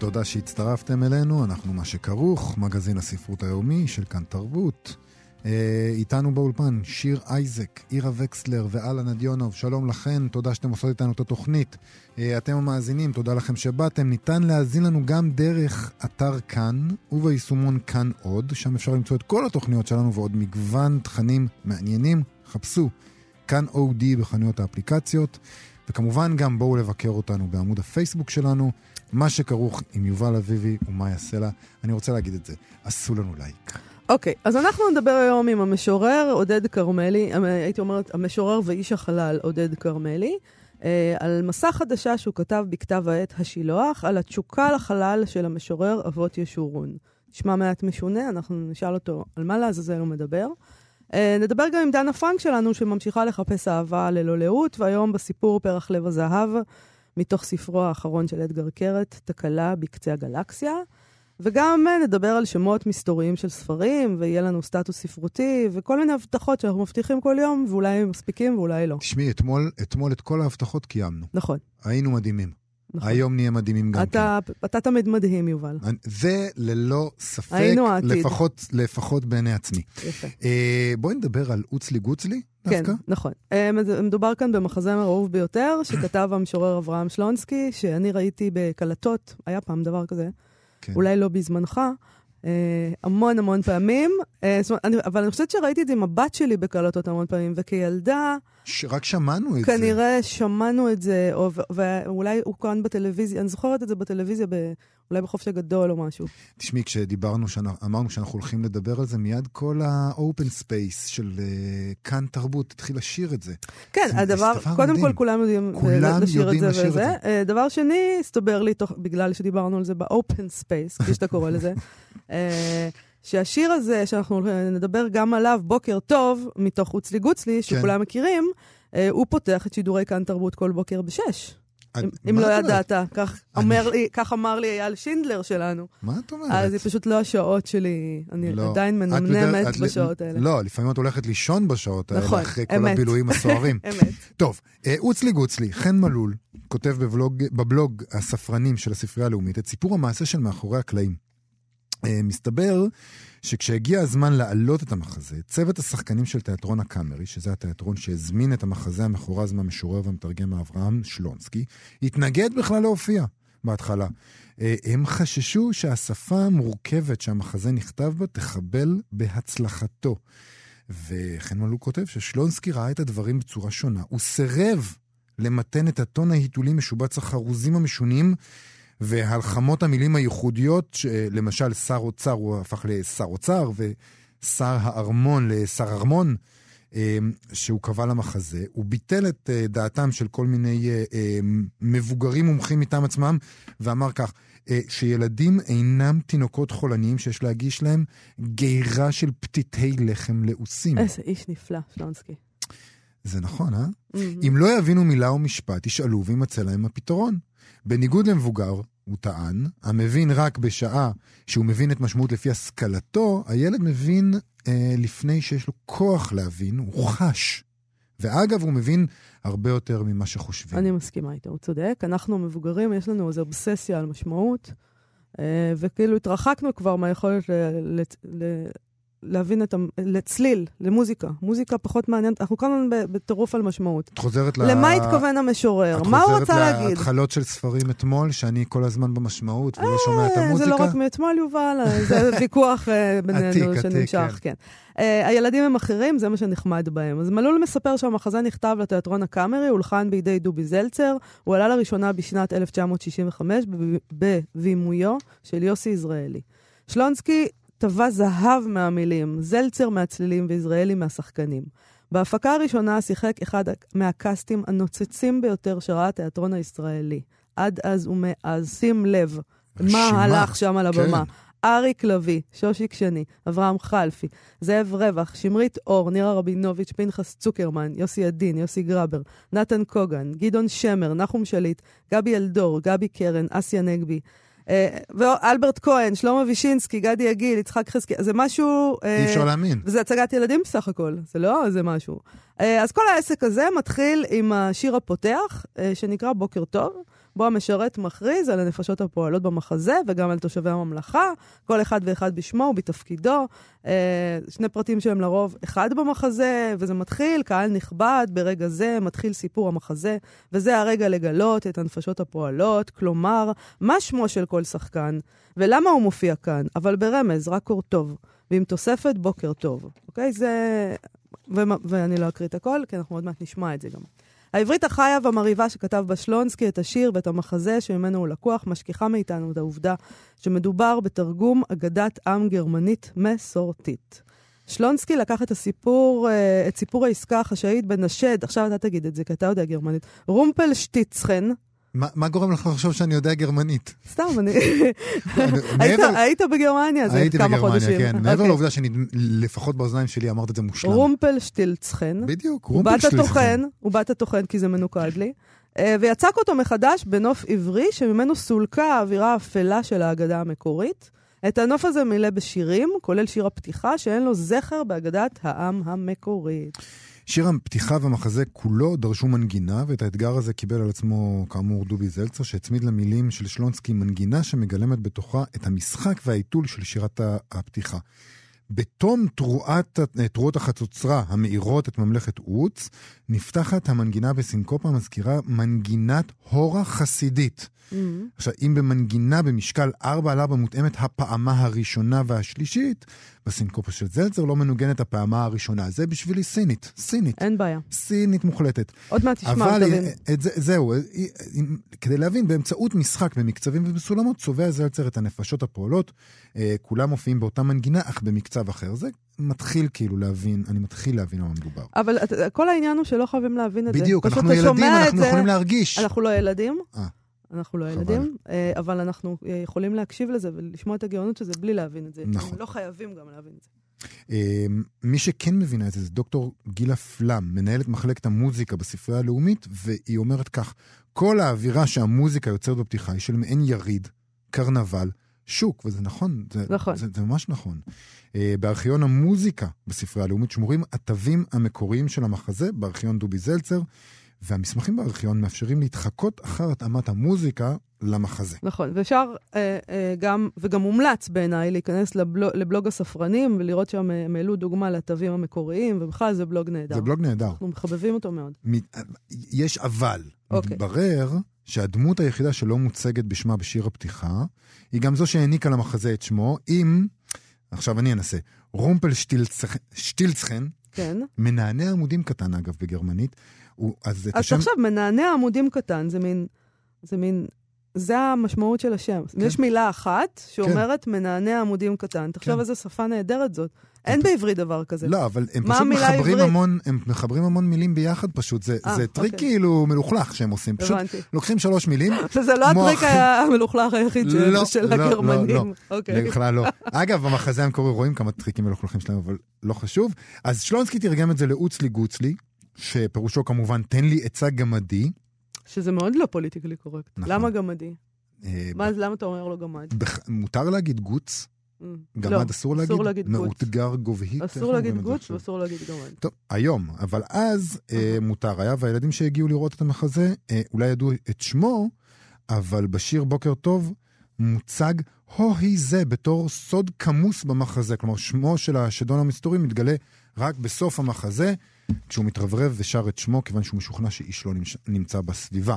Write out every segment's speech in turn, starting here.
תודה שהצטרפתם אלינו, אנחנו מה שכרוך, מגזין הספרות היומי של כאן תרבות. אה, איתנו באולפן שיר אייזק, עירה וקסלר ואללה נדיונוב, שלום לכן, תודה שאתם עושות איתנו את התוכנית. אה, אתם המאזינים, תודה לכם שבאתם. ניתן להאזין לנו גם דרך אתר כאן וביישומון כאן עוד, שם אפשר למצוא את כל התוכניות שלנו ועוד מגוון תכנים מעניינים. חפשו כאן אודי בחנויות האפליקציות. וכמובן גם בואו לבקר אותנו בעמוד הפייסבוק שלנו, מה שכרוך עם יובל אביבי ומאיה סלע. אני רוצה להגיד את זה, עשו לנו לייק. אוקיי, okay, אז אנחנו נדבר היום עם המשורר עודד כרמלי, הייתי אומרת, המשורר ואיש החלל עודד כרמלי, אה, על מסע חדשה שהוא כתב בכתב העת השילוח, על התשוקה לחלל של המשורר אבות ישורון. נשמע מעט משונה, אנחנו נשאל אותו על מה לעזאזל הוא מדבר. אה, נדבר גם עם דנה פרנק שלנו, שממשיכה לחפש אהבה ללא לאות, והיום בסיפור פרח לב הזהב, מתוך ספרו האחרון של אדגר קרת, תקלה בקצה הגלקסיה. וגם אה, נדבר על שמות מסתוריים של ספרים, ויהיה לנו סטטוס ספרותי, וכל מיני הבטחות שאנחנו מבטיחים כל יום, ואולי הם מספיקים ואולי לא. תשמעי, אתמול, אתמול את כל ההבטחות קיימנו. נכון. היינו מדהימים. נכון. היום נהיה מדהימים גם אתה, כן. אתה תמיד מדהים, יובל. זה ללא ספק, לפחות, לפחות בעיני עצמי. יפה. אה, בואי נדבר על אוצלי גוצלי. כן, דווקא? נכון. אה, מדובר כאן במחזמר אהוב ביותר, שכתב המשורר אברהם שלונסקי, שאני ראיתי בקלטות, היה פעם דבר כזה, כן. אולי לא בזמנך, אה, המון המון פעמים, אה, אבל אני חושבת שראיתי את זה עם הבת שלי בקלטות המון פעמים, וכילדה... שרק שמענו את כנראה זה. כנראה שמענו את זה, או, ואולי הוא כאן בטלוויזיה, אני זוכרת את זה בטלוויזיה, ב, אולי בחופש הגדול או משהו. תשמעי, כשדיברנו, אמרנו שאנחנו הולכים לדבר על זה, מיד כל ה-open space של uh, כאן תרבות התחיל לשיר את זה. כן, זה, הדבר, זה קודם מדהים. כל כולם יודעים כולם לשיר יודעים את זה לשיר וזה. את זה. דבר שני, הסתבר לי, תוך, בגלל שדיברנו על זה ב-open space, כפי שאתה קורא לזה, אה, שהשיר הזה, שאנחנו נדבר גם עליו, בוקר טוב, מתוך אוצלי גוצלי, שכולם כן. מכירים, אה, הוא פותח את שידורי כאן תרבות כל בוקר בשש. אם, אם לא ידעת, כך, אני... אומר לי, כך אמר לי אייל שינדלר שלנו. מה את אומרת? אז זה פשוט לא השעות שלי, אני לא. עדיין מנמנמת את בשעות האלה. לא, לפעמים את הולכת לישון בשעות האלה, נכון, אחרי אמת. כל הבילויים הסוערים. אמת. טוב, אה, אוצלי גוצלי, חן מלול, כותב בבלוג, בבלוג הספרנים של הספרייה הלאומית את סיפור המעשה של מאחורי הקלעים. אה, מסתבר שכשהגיע הזמן להעלות את המחזה, צוות השחקנים של תיאטרון הקאמרי, שזה התיאטרון שהזמין את המחזה המחורז מהמשורר והמתרגם אברהם שלונסקי, התנגד בכלל להופיע בהתחלה. אה, הם חששו שהשפה המורכבת שהמחזה נכתב בה תחבל בהצלחתו. וכן מלול כותב ששלונסקי ראה את הדברים בצורה שונה. הוא סירב למתן את הטון ההיתולי משובץ החרוזים המשונים והלחמות המילים הייחודיות, למשל שר אוצר הוא הפך לשר אוצר, ושר הארמון לשר ארמון, אמ, שהוא קבע למחזה, הוא ביטל את אה, דעתם של כל מיני אה, מבוגרים מומחים מטעם עצמם, ואמר כך, אה, שילדים אינם תינוקות חולניים שיש להגיש להם גירה של פתיתי לחם לעוסים. איזה איש נפלא, שלונסקי. זה נכון, אה? Mm-hmm. אם לא יבינו מילה ומשפט, ישאלו וימצא להם הפתרון. בניגוד למבוגר, הוא טען, המבין רק בשעה שהוא מבין את משמעות לפי השכלתו, הילד מבין אה, לפני שיש לו כוח להבין, הוא חש. ואגב, הוא מבין הרבה יותר ממה שחושבים. אני מסכימה איתו, הוא צודק. אנחנו המבוגרים, יש לנו איזו אובססיה על משמעות, אה, וכאילו התרחקנו כבר מהיכולת ל- ל- ל- להבין את ה... לצליל, למוזיקה. מוזיקה פחות מעניינת, אנחנו כל הזמן בטירוף על משמעות. את חוזרת ל... למה התכוון המשורר? מה הוא רצה להגיד? את חוזרת להתחלות של ספרים אתמול, שאני כל הזמן במשמעות ולא שומע את המוזיקה? זה לא רק מאתמול, יובל, זה ויכוח אה, בינינו שנמשך, כן. כן. הילדים הם אחרים, זה מה שנחמד בהם. אז מלול מספר שהמחזה נכתב לתיאטרון הקאמרי, הולחן בידי דובי זלצר, הוא עלה לראשונה בשנת 1965 בבימויו של יוסי יזרעאלי. שלונסקי טבע זהב מהמילים, זלצר מהצלילים ויזרעאלי מהשחקנים. בהפקה הראשונה שיחק אחד מהקאסטים הנוצצים ביותר שראה התיאטרון הישראלי. עד אז ומאז, שים לב, מה הלך שם על הבמה. כן. אריק לביא, שושיק שני, אברהם חלפי, זאב רווח, שמרית אור, נירה רבינוביץ', פנחס צוקרמן, יוסי עדין, יוסי גרבר, נתן קוגן, גדעון שמר, נחום שליט, גבי אלדור, גבי קרן, אסיה נגבי. אה, ואלברט כהן, שלמה וישינסקי, גדי יגיל, יצחק חזקי, זה משהו... אי אה, אפשר להאמין. וזה הצגת ילדים בסך הכל, זה לא איזה משהו. אה, אז כל העסק הזה מתחיל עם השיר הפותח, שנקרא בוקר טוב, בו המשרת מכריז על הנפשות הפועלות במחזה וגם על תושבי הממלכה, כל אחד ואחד בשמו ובתפקידו. אה, שני פרטים שהם לרוב אחד במחזה, וזה מתחיל, קהל נכבד, ברגע זה מתחיל סיפור המחזה, וזה הרגע לגלות את הנפשות הפועלות, כלומר, מה שמו של כל שחקן, ולמה הוא מופיע כאן, אבל ברמז, רק קור טוב, ועם תוספת בוקר טוב. אוקיי? זה... ו... ואני לא אקריא את הכל, כי אנחנו עוד מעט נשמע את זה גם. העברית החיה והמרהיבה שכתב בשלונסקי את השיר ואת המחזה שממנו הוא לקוח, משכיחה מאיתנו את העובדה שמדובר בתרגום אגדת עם גרמנית מסורתית. שלונסקי לקח את הסיפור, אה, את סיפור העסקה החשאית בנשד, עכשיו אתה תגיד את זה, כי אתה יודע גרמנית, רומפל שטיצחן, מה, מה גורם לך לחשוב שאני יודע גרמנית? סתם, אני... היית, בגרמניה זה הייתי כמה בגרמניה, חודשים. כן. מעבר אוקיי. לעובדה שלפחות באוזניים שלי אמרת את זה מושלם. רומפל שטילצחן. בדיוק. הטוחן, הוא בת הטוחן כי זה מנוקד לי, אה, ויצק אותו מחדש בנוף עברי, שממנו סולקה האווירה האפלה של ההגדה המקורית. את הנוף הזה מילא בשירים, כולל שיר הפתיחה, שאין לו זכר באגדת העם המקורית. שיר הפתיחה והמחזה כולו דרשו מנגינה, ואת האתגר הזה קיבל על עצמו, כאמור, דובי זלצר, שהצמיד למילים של שלונסקי מנגינה שמגלמת בתוכה את המשחק והעיתול של שירת הפתיחה. בתום תרועת, תרועות החצוצרה המאירות את ממלכת עוץ, נפתחת המנגינה בסינקופה המזכירה מנגינת הורה חסידית. עכשיו, אם במנגינה במשקל 4 על 4 מותאמת הפעמה הראשונה והשלישית, בסינקופה של זלצר לא מנוגנת הפעמה הראשונה. זה בשבילי סינית, סינית. אין בעיה. סינית מוחלטת. עוד מעט תשמע, אבל תבין. את זה, זהו, אם- כדי להבין, באמצעות משחק במקצבים ובסולמות, צובע זלצר את הנפשות הפועלות. אה, כולם מופיעים באותה מנגינה, אך במקצב אחר. זה מתחיל כאילו להבין, אני מתחיל להבין על מה מדובר. אבל כל העניין הוא שלא חייבים להבין את זה. בדיוק, אנחנו ילדים, אנחנו זה- יכולים להרגיש. אנחנו לא ילדים. אה. אנחנו לא חבל. ילדים, אה, אבל אנחנו אה, יכולים להקשיב לזה ולשמוע את הגאונות של זה בלי להבין את זה. נכון. לא חייבים גם להבין את זה. אה, מי שכן מבינה את זה זה דוקטור גילה פלם, מנהלת מחלקת המוזיקה בספרייה הלאומית, והיא אומרת כך, כל האווירה שהמוזיקה יוצרת בפתיחה היא של מעין יריד, קרנבל, שוק, וזה נכון, זה, נכון. זה, זה ממש נכון. אה, בארכיון המוזיקה בספרייה הלאומית שמורים התווים המקוריים של המחזה, בארכיון דובי זלצר, והמסמכים בארכיון מאפשרים להתחקות אחר התאמת המוזיקה למחזה. נכון, ואפשר אה, אה, גם, וגם מומלץ בעיניי, להיכנס לבלוג, לבלוג הספרנים ולראות שם, אה, הם העלו דוגמה לתווים המקוריים, ובכלל זה בלוג נהדר. זה בלוג נהדר. אנחנו מחבבים אותו מאוד. מ- יש אבל. אוקיי. מתברר שהדמות היחידה שלא מוצגת בשמה בשיר הפתיחה, היא גם זו שהעניקה למחזה את שמו, אם, עכשיו אני אנסה, רומפל שטילצחן, כן. מנענע עמודים קטן אגב בגרמנית, הוא, אז את אז השם... עכשיו, מנענע עמודים קטן, זה מין, זה מין, זה המשמעות של השם. כן. יש מילה אחת שאומרת מנענע עמודים קטן. תחשוב כן. איזה שפה נהדרת זאת. אין בעברית דבר כזה. לא, אבל הם פשוט מחברים? המון, הם מחברים המון מילים ביחד פשוט, זה, אה, זה טריק אוקיי. כאילו מלוכלך שהם עושים. פשוט הבנתי. לוקחים שלוש מילים, וזה לא מוח. הטריק המלוכלך היחיד של- לא, של לא, לא, הגרמנים. לא. אוקיי. בכלל לא. אגב, במחזה המקורי רואים כמה טריקים מלוכלכים שלהם, אבל לא חשוב. אז שלונסקי תרגם את זה לעוץ לי גוץ לי, שפירושו כמובן, תן לי עצה גמדי. שזה מאוד לא politically correct. נכון. למה גמדי? אה, מה, אז למה אתה אומר לו גמד? בח- מותר להגיד גוץ, Mm. גמד לא, אסור להגיד? אסור להגיד גוץ. מאותגר גובהית? אסור להגיד גוץ? ואסור להגיד גמד. טוב, היום, אבל אז אה, מותר היה, והילדים שהגיעו לראות את המחזה אה, אולי ידעו את שמו, אבל בשיר בוקר טוב מוצג הו-היא זה בתור סוד כמוס במחזה. כלומר, שמו של השדון המסתורי מתגלה רק בסוף המחזה, כשהוא מתרברב ושר את שמו, כיוון שהוא משוכנע שאיש לא נמצא בסביבה.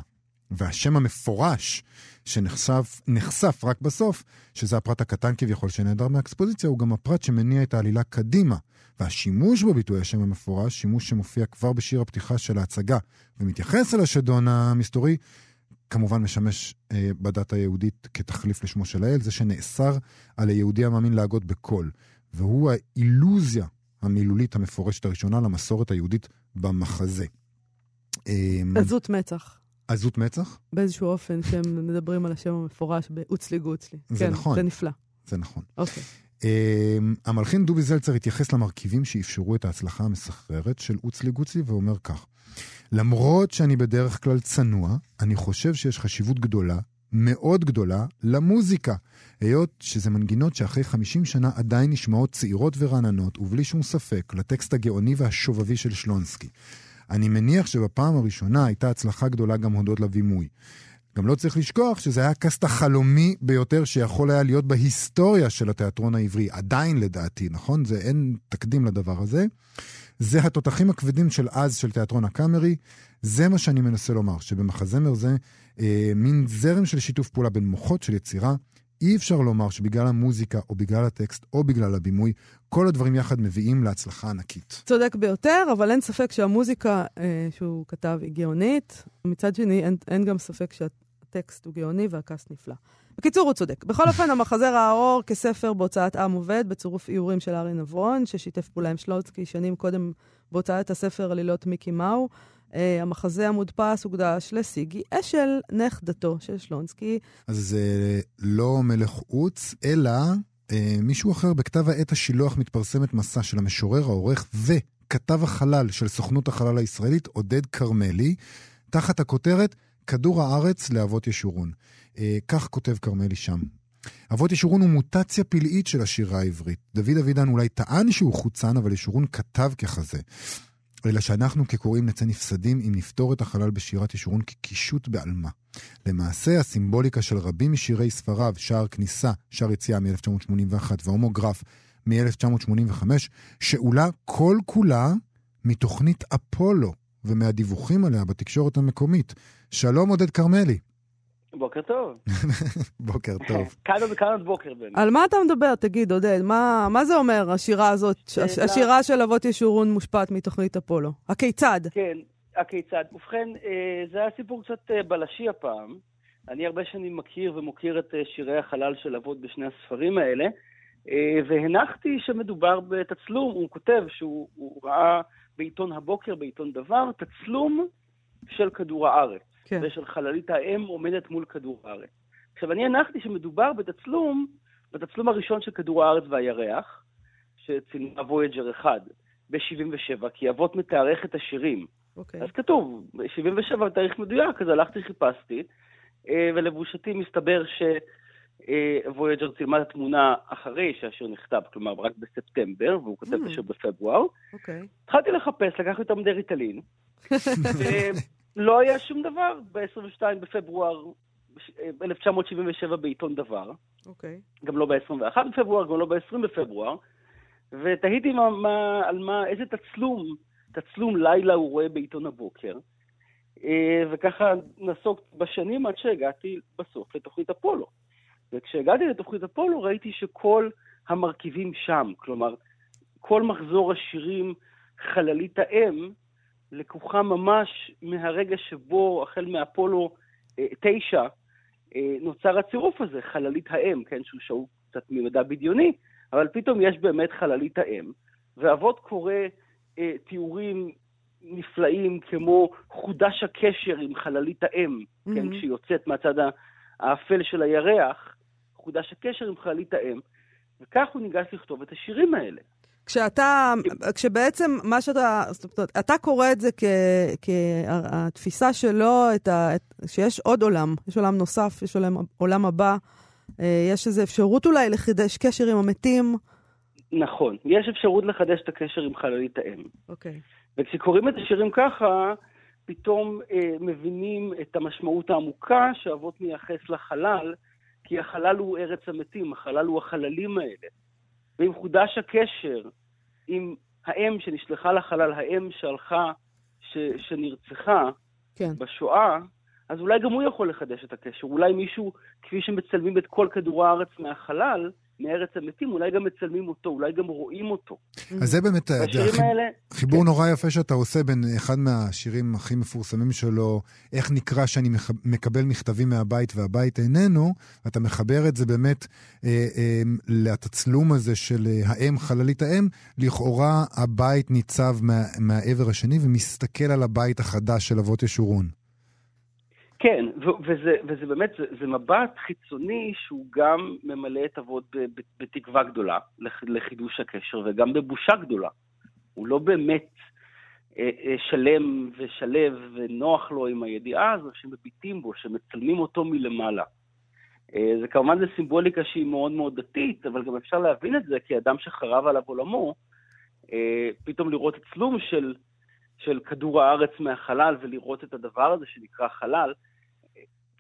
והשם המפורש שנחשף נחשף רק בסוף, שזה הפרט הקטן כביכול שנעדר מהאקספוזיציה, הוא גם הפרט שמניע את העלילה קדימה. והשימוש בביטוי השם המפורש, שימוש שמופיע כבר בשיר הפתיחה של ההצגה ומתייחס אל השדון המסתורי, כמובן משמש אה, בדת היהודית כתחליף לשמו של האל, זה שנאסר על היהודי המאמין להגות בקול. והוא האילוזיה המילולית המפורשת הראשונה למסורת היהודית במחזה. אה, עזות מצח. עזות מצח? באיזשהו אופן שהם מדברים על השם המפורש באוצלי גוצלי. זה כן, נכון. זה נפלא. זה נכון. אוקיי. אמ, המלחין דובי זלצר התייחס למרכיבים שאפשרו את ההצלחה המסחררת של אוצלי גוצלי ואומר כך: למרות שאני בדרך כלל צנוע, אני חושב שיש חשיבות גדולה, מאוד גדולה, למוזיקה. היות שזה מנגינות שאחרי 50 שנה עדיין נשמעות צעירות ורעננות, ובלי שום ספק, לטקסט הגאוני והשובבי של שלונסקי. אני מניח שבפעם הראשונה הייתה הצלחה גדולה גם הודות לבימוי. גם לא צריך לשכוח שזה היה הקאסט החלומי ביותר שיכול היה להיות בהיסטוריה של התיאטרון העברי. עדיין לדעתי, נכון? זה אין תקדים לדבר הזה. זה התותחים הכבדים של אז של תיאטרון הקאמרי. זה מה שאני מנסה לומר, שבמחזמר זה אה, מין זרם של שיתוף פעולה בין מוחות של יצירה. אי אפשר לומר שבגלל המוזיקה, או בגלל הטקסט, או בגלל הבימוי, כל הדברים יחד מביאים להצלחה ענקית. צודק ביותר, אבל אין ספק שהמוזיקה אה, שהוא כתב היא גאונית. מצד שני, אין, אין גם ספק שהטקסט הוא גאוני והקאסט נפלא. בקיצור, הוא צודק. בכל אופן, המחזר הארור כספר בהוצאת עם עובד, בצירוף איורים של ארי נבון, ששיתף פעולה עם שלונסקי שנים קודם בהוצאת הספר עלילות מיקי מאו. Uh, המחזה המודפס הוקדש לסיגי אשל, נכדתו של שלונסקי. אז זה לא מלך עוץ, אלא uh, מישהו אחר. בכתב העת השילוח מתפרסמת מסע של המשורר, העורך וכתב החלל של סוכנות החלל הישראלית, עודד כרמלי, תחת הכותרת כדור הארץ לאבות ישורון. אה, כך כותב כרמלי שם. אבות ישורון הוא מוטציה פלאית של השירה העברית. דוד אבידן אולי טען שהוא חוצן, אבל ישורון כתב ככזה. אלא שאנחנו כקוראים נצא נפסדים אם נפתור את החלל בשירת ישורון כקישוט בעלמה. למעשה, הסימבוליקה של רבים משירי ספריו, שער כניסה, שער יציאה מ-1981 והומוגרף מ-1985, שאולה כל כולה מתוכנית אפולו ומהדיווחים עליה בתקשורת המקומית. שלום עודד כרמלי. בוקר טוב. בוקר טוב. כאן וכאן בוקר באמת. על מה אתה מדבר? תגיד, עודד, מה, מה זה אומר, השירה הזאת, הש, השירה של אבות ישורון מושפעת מתוכנית אפולו? הכיצד? כן, הכיצד. ובכן, אה, זה היה סיפור קצת אה, בלשי הפעם. אני הרבה שנים מכיר ומוקיר את אה, שירי החלל של אבות בשני הספרים האלה, והנחתי שמדובר בתצלום. הוא כותב שהוא ראה בעיתון הבוקר, בעיתון דבר, תצלום של כדור הארץ. כן. ושל חללית האם עומדת מול כדור הארץ. עכשיו, אני הנחתי שמדובר בתצלום, בתצלום הראשון של כדור הארץ והירח, שצילמה וויג'ר 1 ב-77, כי אבות מתארך את השירים. אוקיי. אז כתוב, 77 תאריך מדויק, אז הלכתי, חיפשתי, אה, ולבושתי מסתבר שוויג'ר אה, צילמה את התמונה אחרי שהשיר נכתב, כלומר רק בספטמבר, והוא כותב את mm. השיר בפברואר. אוקיי. התחלתי לחפש, לקחתי אותם די ריטלין. לא היה שום דבר ב-22 בפברואר 1977 בעיתון דבר. אוקיי. Okay. גם לא ב-21 בפברואר, גם לא ב-20 בפברואר. ותהיתי מה, מה, על מה, איזה תצלום, תצלום לילה הוא רואה בעיתון הבוקר. אה, וככה נסוג בשנים עד שהגעתי בסוף לתוכנית אפולו. וכשהגעתי לתוכנית אפולו ראיתי שכל המרכיבים שם, כלומר, כל מחזור השירים חללית האם, לקוחה ממש מהרגע שבו, החל מאפולו אה, 9, אה, נוצר הצירוף הזה, חללית האם, כן, שהוא שאול קצת ממדע בדיוני, אבל פתאום יש באמת חללית האם, ואבות קורא אה, תיאורים נפלאים כמו חודש הקשר עם חללית האם, mm-hmm. כן, כשהיא יוצאת מהצד האפל של הירח, חודש הקשר עם חללית האם, וכך הוא ניגש לכתוב את השירים האלה. כשאתה, כשבעצם מה שאתה, זאת אומרת, אתה קורא את זה כהתפיסה שלו, את ה, את, שיש עוד עולם, יש עולם נוסף, יש עולם, עולם הבא, אה, יש איזו אפשרות אולי לחדש קשר עם המתים. נכון, יש אפשרות לחדש את הקשר עם חללית האם. אוקיי. וכשקוראים את השירים ככה, פתאום אה, מבינים את המשמעות העמוקה שאבות מייחס לחלל, כי החלל הוא ארץ המתים, החלל הוא החללים האלה. ואם חודש הקשר עם האם שנשלחה לחלל, האם שהלכה, ש, שנרצחה כן. בשואה, אז אולי גם הוא יכול לחדש את הקשר. אולי מישהו, כפי שמצלמים את כל כדור הארץ מהחלל, מארץ המתים, אולי גם מצלמים אותו, אולי גם רואים אותו. אז זה באמת החיב... האלה... חיבור כן. נורא יפה שאתה עושה בין אחד מהשירים הכי מפורסמים שלו, איך נקרא שאני מקבל מכתבים מהבית והבית איננו, ואתה מחבר את זה באמת אה, אה, לתצלום הזה של אה, האם, חללית האם, לכאורה הבית ניצב מה, מהעבר השני ומסתכל על הבית החדש של אבות ישורון. כן, וזה, וזה באמת, זה, זה מבט חיצוני שהוא גם ממלא את אבות בתקווה גדולה לחידוש הקשר וגם בבושה גדולה. הוא לא באמת אה, אה, שלם ושלב ונוח לו עם הידיעה הזו שמביטים בו, שמצלמים אותו מלמעלה. אה, זה כמובן זה סימבוליקה שהיא מאוד מאוד דתית, אבל גם אפשר להבין את זה כאדם שחרב עליו עולמו, פתאום לראות צלום של, של כדור הארץ מהחלל ולראות את הדבר הזה שנקרא חלל,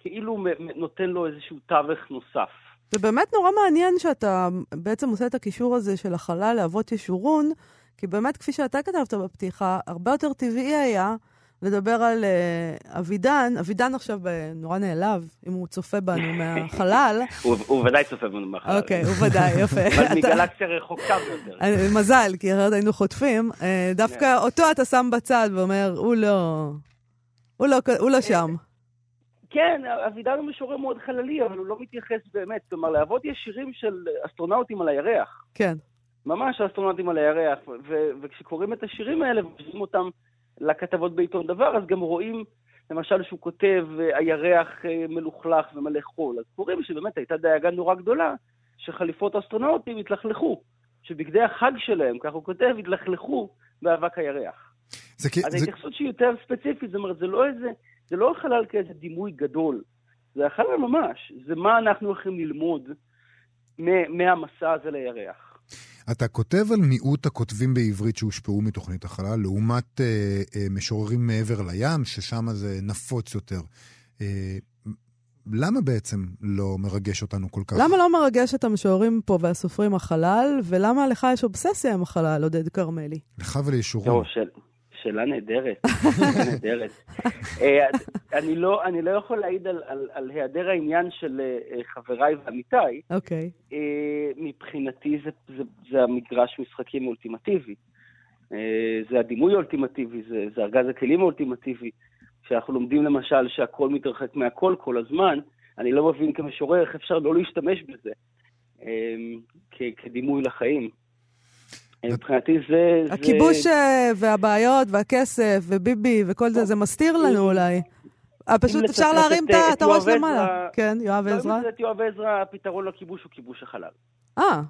כאילו נותן לו איזשהו תווך נוסף. זה באמת נורא מעניין שאתה בעצם עושה את הקישור הזה של החלל לאבות ישורון, כי באמת, כפי שאתה כתבת בפתיחה, הרבה יותר טבעי היה לדבר על uh, אבידן. אבידן עכשיו uh, נורא נעלב, אם הוא צופה בנו מהחלל. הוא ודאי צופה בנו מהחלל. אוקיי, הוא ודאי, יפה. אבל מגלקסיה רחוקה ביותר. מזל, כי אחרת היינו חוטפים. דווקא כן. אותו אתה שם בצד ואומר, הוא לא... הוא לא, הוא לא שם. כן, אבידן הוא משורר מאוד חללי, אבל הוא לא מתייחס באמת. כלומר, לאבות יש שירים של אסטרונאוטים על הירח. כן. ממש האסטרונאוטים על הירח, ו- וכשקוראים את השירים האלה ומשווים אותם לכתבות בעיתון דבר, אז גם רואים, למשל, שהוא כותב, הירח אה, מלוכלך ומלא חול. אז קוראים שבאמת הייתה דאגה נורא גדולה שחליפות האסטרונאוטים התלכלכו, שבגדי החג שלהם, כך הוא כותב, התלכלכו באבק הירח. זה אז זה... ההתייחסות שהיא יותר ספציפית, זאת אומרת, זה לא איזה, זה לא החלל כאיזה דימוי גדול, זה החלל ממש, זה מה אנחנו הולכים ללמוד מהמסע הזה לירח. אתה כותב על מיעוט הכותבים בעברית שהושפעו מתוכנית החלל, לעומת אה, אה, משוררים מעבר לים, ששם זה נפוץ יותר. אה, למה בעצם לא מרגש אותנו כל כך? למה לא מרגש את המשוררים פה והסופרים החלל, ולמה לך יש אובססיה עם החלל, עודד כרמלי? לך ולישורון. שאלה נהדרת, שאלה נהדרת. אה, אני, לא, אני לא יכול להעיד על, על, על היעדר העניין של uh, חבריי ועמיתיי. אוקיי. Okay. מבחינתי זה, זה, זה המגרש משחקים האולטימטיבי. זה הדימוי האולטימטיבי, זה, זה ארגז הכלים האולטימטיבי. כשאנחנו לומדים למשל שהכל מתרחק מהכל כל הזמן, אני לא מבין כמשורר איך אפשר לא להשתמש בזה כדימוי לחיים. מבחינתי זה... הכיבוש אה, והבעיות והכסף וביבי וכל זה, זה מסתיר לנו אולי. אה, פשוט אפשר להרים את הראש למעלה. כן, יואב עזרא. לא, יואב עזרא, הפתרון לכיבוש הוא כיבוש החלל. אה,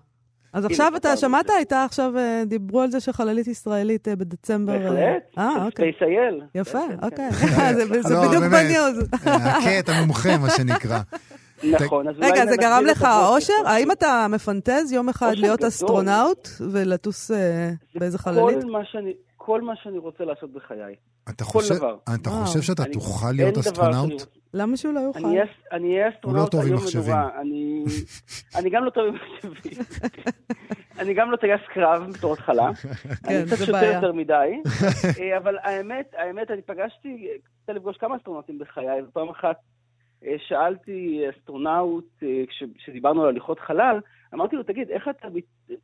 אז עכשיו אתה שמעת? הייתה עכשיו, אה, דיברו על זה שחללית ישראלית בדצמבר. בהחלט, אה, אוקיי. SpaceIL. יפה, כן, כן, אוקיי. כן. זה לא, בדיוק ב news. הקט המומחה, מה שנקרא. נכון, אז אולי... רגע, זה גרם לך אושר? האם אתה מפנטז יום אחד להיות אסטרונאוט ולטוס אה, באיזה חללית? כל מה שאני רוצה לעשות בחיי. אתה חושב, אתה חושב שאתה תוכל להיות אסטרונאוט? למה שהוא לא יוכל? אני אהיה אסטרונאוט היום ונורא. אני גם לא טוב עם מחשבים. אני גם לא טייס קרב בתור התחלה. אני כן, קצת שותה יותר מדי. אה, אבל האמת, האמת, אני פגשתי, רוצה לפגוש כמה אסטרונאוטים בחיי, ופעם אחת שאלתי אסטרונאוט, אה, כשדיברנו על הליכות חלל, אמרתי לו, תגיד, איך אתה,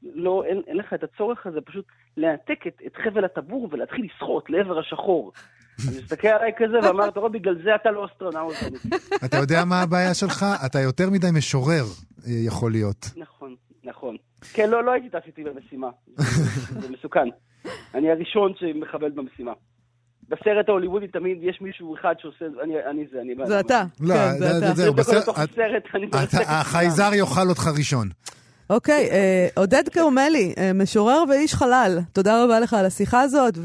לא, אין, אין לך את הצורך הזה פשוט לנתק את, את חבל הטבור ולהתחיל לשחות לעבר השחור. אני מסתכל עליי כזה ואמר, אתה רואה, בגלל זה אתה לא אסטרונאוט. אתה יודע מה הבעיה שלך? אתה יותר מדי משורר אה, יכול להיות. נכון, נכון. כן, לא, לא הייתי טס איתי במשימה. זה מסוכן. אני הראשון שמכבד במשימה. בסרט ההוליוודי תמיד יש מישהו אחד שעושה, אני, אני זה, אני... זה אתה. לא, כן, זה אתה. זהו, בסרט... החייזר יאכל אותך ראשון. אוקיי, אה, עודד כרמלי, אה, משורר ואיש חלל, תודה רבה לך על השיחה הזאת,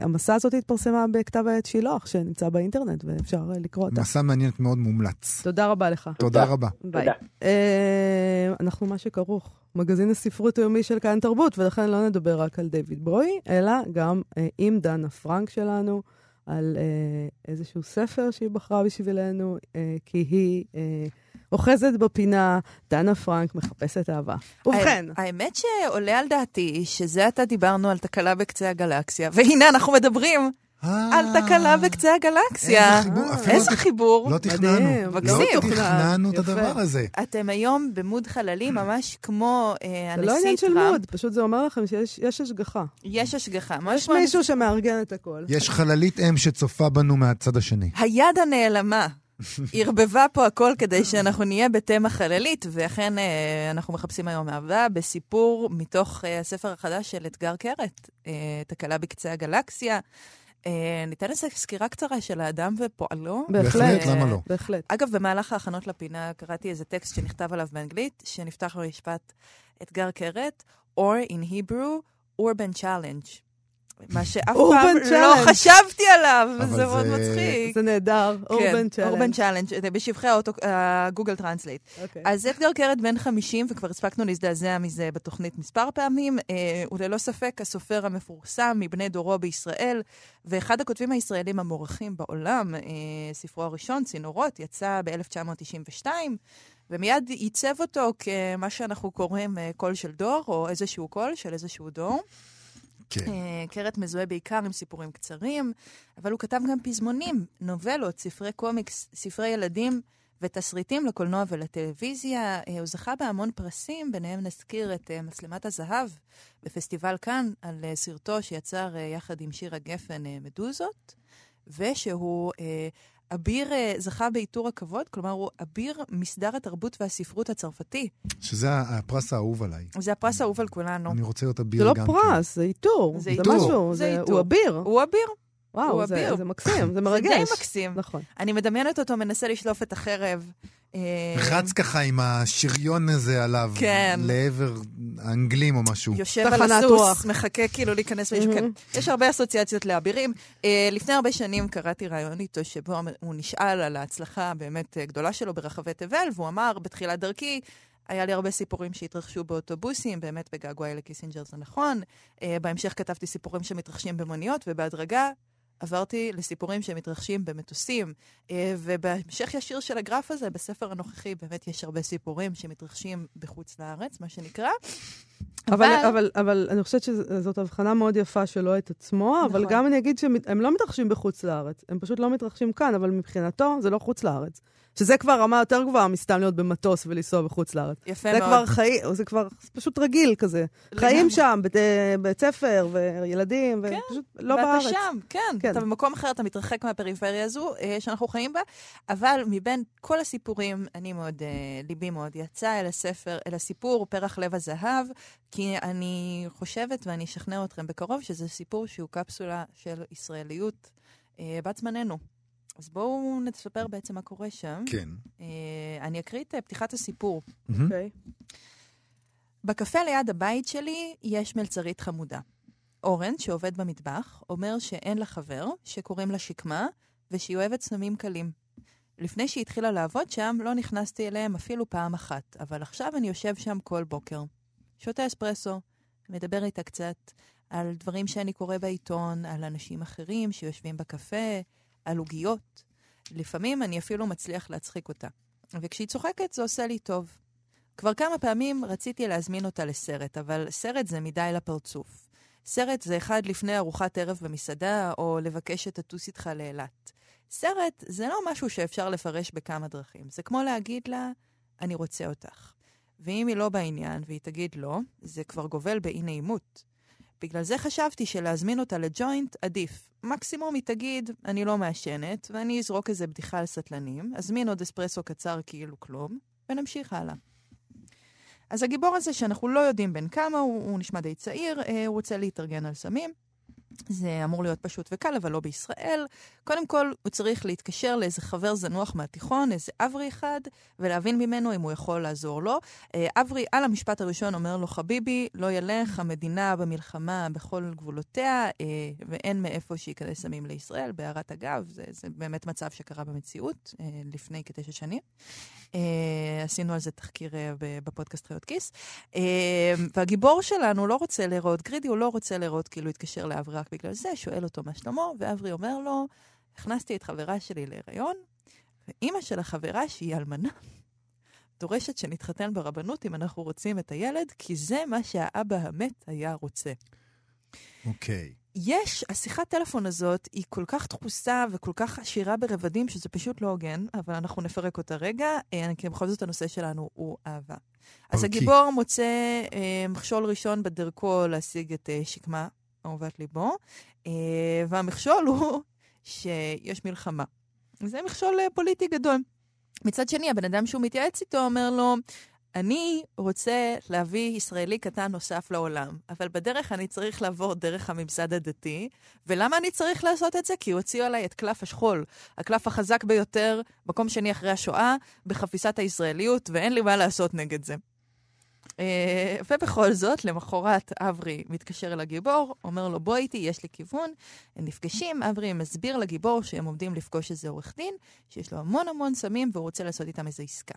והמסע הזאת התפרסמה בכתב העת שילוח, שנמצא באינטרנט, ואפשר לקרוא אותה. מסע מעניינת מאוד מומלץ. תודה רבה לך. תודה רבה. ביי. אה, אנחנו מה שכרוך, מגזין הספרות היומי של כאן תרבות, ולכן לא נדבר רק על דיוויד ברוי, אלא גם עם דנה פרנק שלנו. על אה, איזשהו ספר שהיא בחרה בשבילנו, אה, כי היא אה, אוחזת בפינה, דנה פרנק מחפשת אהבה. ובכן. האמת שעולה על דעתי שזה עתה דיברנו על תקלה בקצה הגלקסיה, והנה אנחנו מדברים על תקלה בקצה הגלקסיה. איזה חיבור. איזה חיבור. לא תכננו. לא תכננו את הדבר הזה. אתם היום במוד חללי, ממש כמו הנשיא טראמפ. זה לא עניין של מוד, פשוט זה אומר לכם שיש השגחה. יש השגחה. יש מישהו שמארגן את הכל. יש חללית אם שצופה בנו מהצד השני. היד הנעלמה. ערבבה פה הכל כדי שאנחנו נהיה בתמה חללית, ואכן אנחנו מחפשים היום אהבה בסיפור מתוך הספר החדש של אתגר קרת, תקלה בקצה הגלקסיה. אה, ניתן איזה סקירה קצרה של האדם ופועלו. בהחלט, למה לא? בהחלט. אגב, במהלך ההכנות לפינה קראתי איזה טקסט שנכתב עליו באנגלית, שנפתח במשפט אתגר קרת, or in Hebrew, urban challenge. מה שאף פעם לא. חשבתי עליו, וזה מאוד זה- מצחיק. זה נהדר, Urban Challenge. Urban Challenge, בשבחי ה Google Translate. אוקיי. אז אתגר קרת בן 50, וכבר הספקנו להזדעזע מזה בתוכנית מספר פעמים, אה, הוא ללא ספק הסופר המפורסם מבני דורו בישראל, ואחד הכותבים הישראלים המוערכים בעולם. אה, ספרו הראשון, צינורות, יצא ב-1992, ומיד ייצב אותו כמה שאנחנו קוראים אה, קול של דור, או איזשהו קול של איזשהו דור. כן. אה, קרת מזוהה בעיקר עם סיפורים קצרים, אבל הוא כתב גם פזמונים, נובלות, ספרי קומיקס, ספרי ילדים ותסריטים לקולנוע ולטלוויזיה. אה, הוא זכה בהמון פרסים, ביניהם נזכיר את אה, מצלמת הזהב בפסטיבל כאן, על סרטו שיצר יחד עם שירה גפן מדוזות, ושהוא אביר, אה, זכה בעיטור הכבוד, כלומר הוא אביר מסדר התרבות והספרות הצרפתי. שזה הפרס האהוב עליי. זה הפרס האהוב על כולנו. אני רוצה להיות אביר זה לא גם כן. פרס, זה איתור. זה זה. משהו, זה זה- איתור. הוא אביר. הוא אביר, וואו, הוא זה- אביר. זה מקסים, זה זה מרגש. די מקסים. נכון. אני מדמיינת אותו מנסה לשלוף את החרב. אה, רץ ככה עם השריון הזה עליו, כן. לעבר האנגלים או משהו. יושב על הסוס, רוח. מחכה כאילו להיכנס. מהמם. כן, יש הרבה אסוציאציות לאבירים. אה, לפני הרבה שנים קראתי ראיון איתו, שבו הוא נשאל על ההצלחה הבאמת אה, גדולה שלו ברחבי תבל, והוא אמר, בתחילת דרכי, היה לי הרבה סיפורים שהתרחשו באוטובוסים, באמת בגעגועי לקיסינג'ר זה נכון. אה, בהמשך כתבתי סיפורים שמתרחשים במוניות, ובהדרגה עברתי לסיפורים שמתרחשים במטוסים. אה, ובהמשך ישיר של הגרף הזה, בספר הנוכחי, באמת יש הרבה סיפורים שמתרחשים בחוץ לארץ, מה שנקרא. אבל, אבל, אבל אני חושבת שזאת הבחנה מאוד יפה שלו את עצמו, אבל נכון. גם אני אגיד שהם לא מתרחשים בחוץ לארץ, הם פשוט לא מתרחשים כאן, אבל מבחינתו זה לא חוץ לארץ. שזה כבר רמה יותר גבוהה מסתם להיות במטוס ולנסוע בחוץ לארץ. יפה זה מאוד. כבר חיים, זה כבר פשוט רגיל כזה. לגמרי. חיים שם, בית, בית ספר וילדים, כן, ופשוט לא ואתה בארץ. שם, כן, כן. אתה במקום אחר, אתה מתרחק מהפריפריה הזו אה, שאנחנו חיים בה, אבל מבין כל הסיפורים, אני מאוד, אה, ליבי מאוד יצא אל הספר, אל הסיפור פרח לב הזהב, כי אני חושבת, ואני אשכנע אתכם בקרוב, שזה סיפור שהוא קפסולה של ישראליות אה, בת זמננו. אז בואו נספר בעצם מה קורה שם. כן. אה, אני אקריא את אה, פתיחת הסיפור. אוקיי. בקפה ליד הבית שלי יש מלצרית חמודה. אורן, שעובד במטבח, אומר שאין לה חבר, שקוראים לה שקמה, ושהיא אוהבת סמים קלים. לפני שהיא התחילה לעבוד שם, לא נכנסתי אליהם אפילו פעם אחת, אבל עכשיו אני יושב שם כל בוקר. שותה אספרסו, מדבר איתה קצת על דברים שאני קורא בעיתון, על אנשים אחרים שיושבים בקפה, על עוגיות. לפעמים אני אפילו מצליח להצחיק אותה. וכשהיא צוחקת זה עושה לי טוב. כבר כמה פעמים רציתי להזמין אותה לסרט, אבל סרט זה מדי לפרצוף. סרט זה אחד לפני ארוחת ערב במסעדה, או לבקש שתטוס איתך לאילת. סרט זה לא משהו שאפשר לפרש בכמה דרכים. זה כמו להגיד לה, אני רוצה אותך. ואם היא לא בעניין והיא תגיד לא, זה כבר גובל באי נעימות. בגלל זה חשבתי שלהזמין אותה לג'וינט עדיף. מקסימום היא תגיד, אני לא מעשנת, ואני אזרוק איזה בדיחה על סטלנים, אזמין עוד אספרסו קצר כאילו כלום, ונמשיך הלאה. אז הגיבור הזה, שאנחנו לא יודעים בין כמה, הוא, הוא נשמע די צעיר, אה, הוא רוצה להתארגן על סמים. זה אמור להיות פשוט וקל, אבל לא בישראל. קודם כל, הוא צריך להתקשר לאיזה חבר זנוח מהתיכון, איזה אברי אחד, ולהבין ממנו אם הוא יכול לעזור לו. אה, אברי, על המשפט הראשון, אומר לו, חביבי, לא ילך, המדינה במלחמה בכל גבולותיה, אה, ואין מאיפה שייכנס סמים לישראל. בהערת אגב, זה, זה באמת מצב שקרה במציאות אה, לפני כתשע שנים. אה, עשינו על זה תחקיר ב- בפודקאסט חיות כיס. אה, והגיבור שלנו לא רוצה להיראות גרידי, הוא לא רוצה להיראות כאילו התקשר לאברי רק בגלל זה, שואל אותו מה שלמה, ואברי אומר לו, הכנסתי את חברה שלי להיריון, ואימא של החברה, שהיא אלמנה, דורשת שנתחתן ברבנות אם אנחנו רוצים את הילד, כי זה מה שהאבא המת היה רוצה. אוקיי. יש, השיחת טלפון הזאת היא כל כך דחוסה וכל כך עשירה ברבדים, שזה פשוט לא הוגן, אבל אנחנו נפרק אותה רגע, אה, כי בכל זאת הנושא שלנו הוא אהבה. אז אוקיי. הגיבור מוצא אה, מכשול ראשון בדרכו להשיג את אה, שקמה, אהובת ליבו, אה, והמכשול הוא שיש מלחמה. זה מכשול אה, פוליטי גדול. מצד שני, הבן אדם שהוא מתייעץ איתו אומר לו, אני רוצה להביא ישראלי קטן נוסף לעולם, אבל בדרך אני צריך לעבור דרך הממסד הדתי. ולמה אני צריך לעשות את זה? כי הוציאו עליי את קלף השכול, הקלף החזק ביותר, מקום שני אחרי השואה, בחפיסת הישראליות, ואין לי מה לעשות נגד זה. אה, ובכל זאת, למחרת אברי מתקשר אל הגיבור, אומר לו, בוא איתי, יש לי כיוון. הם נפגשים, אברי מסביר לגיבור שהם עומדים לפגוש איזה עורך דין, שיש לו המון המון סמים והוא רוצה לעשות איתם איזו עסקה.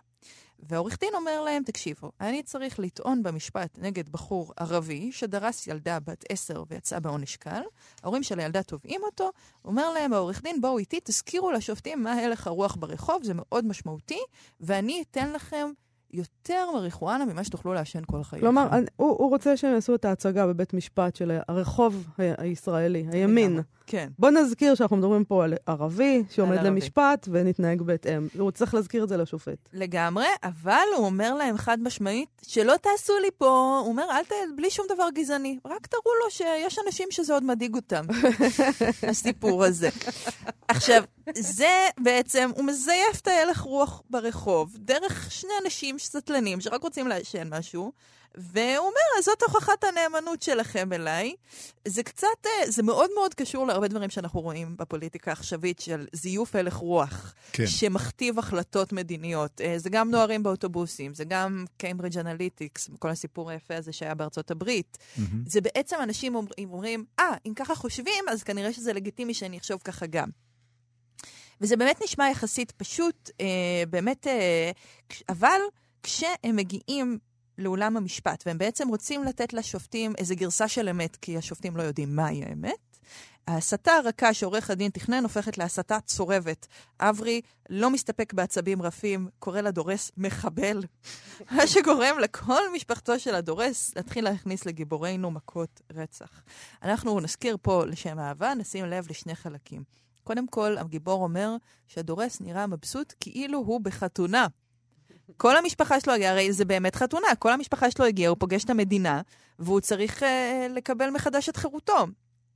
והעורך דין אומר להם, תקשיבו, אני צריך לטעון במשפט נגד בחור ערבי שדרס ילדה בת עשר ויצאה בעונש קל. ההורים של הילדה תובעים אותו, אומר להם העורך דין, בואו איתי, תזכירו לשופטים מה הלך הרוח ברחוב, זה מאוד משמעותי, ואני אתן לכם יותר מריחואנה ממה שתוכלו לעשן כל החיים. כלומר, הוא, הוא רוצה שהם יעשו את ההצגה בבית משפט של הרחוב הישראלי, הימין. כן. בוא נזכיר שאנחנו מדברים פה על ערבי שעומד על למשפט ערבי. ונתנהג בהתאם. הוא צריך להזכיר את זה לשופט. לגמרי, אבל הוא אומר להם חד משמעית, שלא תעשו לי פה, הוא אומר, אל ת... בלי שום דבר גזעני, רק תראו לו שיש אנשים שזה עוד מדאיג אותם, הסיפור הזה. עכשיו, זה בעצם, הוא מזייף את ההלך רוח ברחוב, דרך שני אנשים סטלנים שרק רוצים לעשן משהו, והוא אומר, זאת הוכחת הנאמנות שלכם אליי. זה קצת, אה, זה מאוד מאוד קשור להרבה דברים שאנחנו רואים בפוליטיקה העכשווית של זיוף הלך רוח, כן. שמכתיב החלטות מדיניות. אה, זה גם נוהרים באוטובוסים, זה גם Cambridge Analytics, כל הסיפור היפה הזה שהיה בארצות הברית. Mm-hmm. זה בעצם אנשים אומרים, אה, ah, אם ככה חושבים, אז כנראה שזה לגיטימי שאני אחשוב ככה גם. וזה באמת נשמע יחסית פשוט, אה, באמת, אה, אבל כשהם מגיעים לאולם המשפט, והם בעצם רוצים לתת לשופטים איזו גרסה של אמת, כי השופטים לא יודעים מהי האמת. ההסתה הרכה שעורך הדין תכנן הופכת להסתה צורבת. אברי לא מסתפק בעצבים רפים, קורא לדורס מחבל, מה שגורם לכל משפחתו של הדורס להתחיל להכניס לגיבורינו מכות רצח. אנחנו נזכיר פה לשם אהבה, נשים לב לשני חלקים. קודם כל, הגיבור אומר שהדורס נראה מבסוט כאילו הוא בחתונה. כל המשפחה שלו הגיעה, הרי זה באמת חתונה, כל המשפחה שלו הגיעה, הוא פוגש את המדינה, והוא צריך uh, לקבל מחדש את חירותו.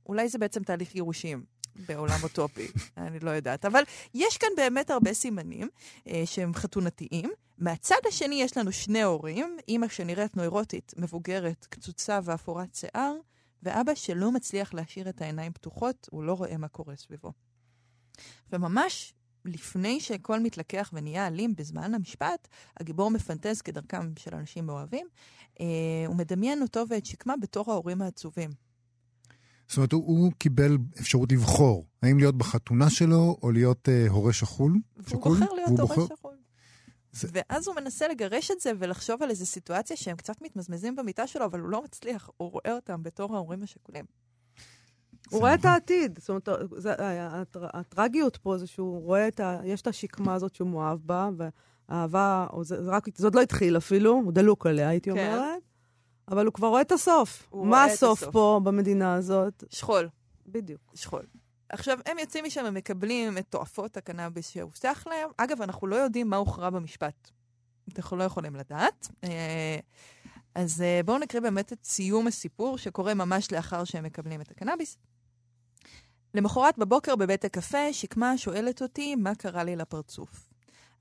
אולי זה בעצם תהליך גירושים בעולם אוטופי, אני לא יודעת. אבל יש כאן באמת הרבה סימנים uh, שהם חתונתיים. מהצד השני יש לנו שני הורים, אימא שנראית נוירוטית, מבוגרת, קצוצה ואפורת שיער, ואבא שלא מצליח להשאיר את העיניים פתוחות, הוא לא רואה מה קורה סביבו. וממש לפני שהכל מתלקח ונהיה אלים בזמן המשפט, הגיבור מפנטז כדרכם של אנשים מאוהבים, אה, הוא מדמיין אותו ואת שקמה בתור ההורים העצובים. זאת אומרת, הוא, הוא קיבל אפשרות לבחור, האם להיות בחתונה שלו או להיות אה, הורה שכול? והוא שכול? בוחר להיות הורה בוחר... שכול. זה... ואז הוא מנסה לגרש את זה ולחשוב על איזו סיטואציה שהם קצת מתמזמזים במיטה שלו, אבל הוא לא מצליח, הוא רואה אותם בתור ההורים השכולים. הוא רואה את העתיד. זאת אומרת, זה, הטרגיות פה זה שהוא רואה את ה... יש את השקמה הזאת שהוא מאוהב בה, והאהבה, זה, עוד לא התחיל אפילו, הוא דלוק עליה, הייתי כן. אומרת. אבל הוא כבר רואה את הסוף. מה הסוף הסוף פה במדינה הזאת? שכול. בדיוק. שכול. עכשיו, הם יוצאים משם, הם מקבלים את תועפות הקנאביס שהובטח להם. אגב, אנחנו לא יודעים מה הוכרע במשפט. אנחנו לא יכולים לדעת. אה, אז אה, בואו נקריא באמת את סיום הסיפור שקורה ממש לאחר שהם מקבלים את הקנאביס. למחרת בבוקר בבית הקפה, שקמה שואלת אותי מה קרה לי לפרצוף.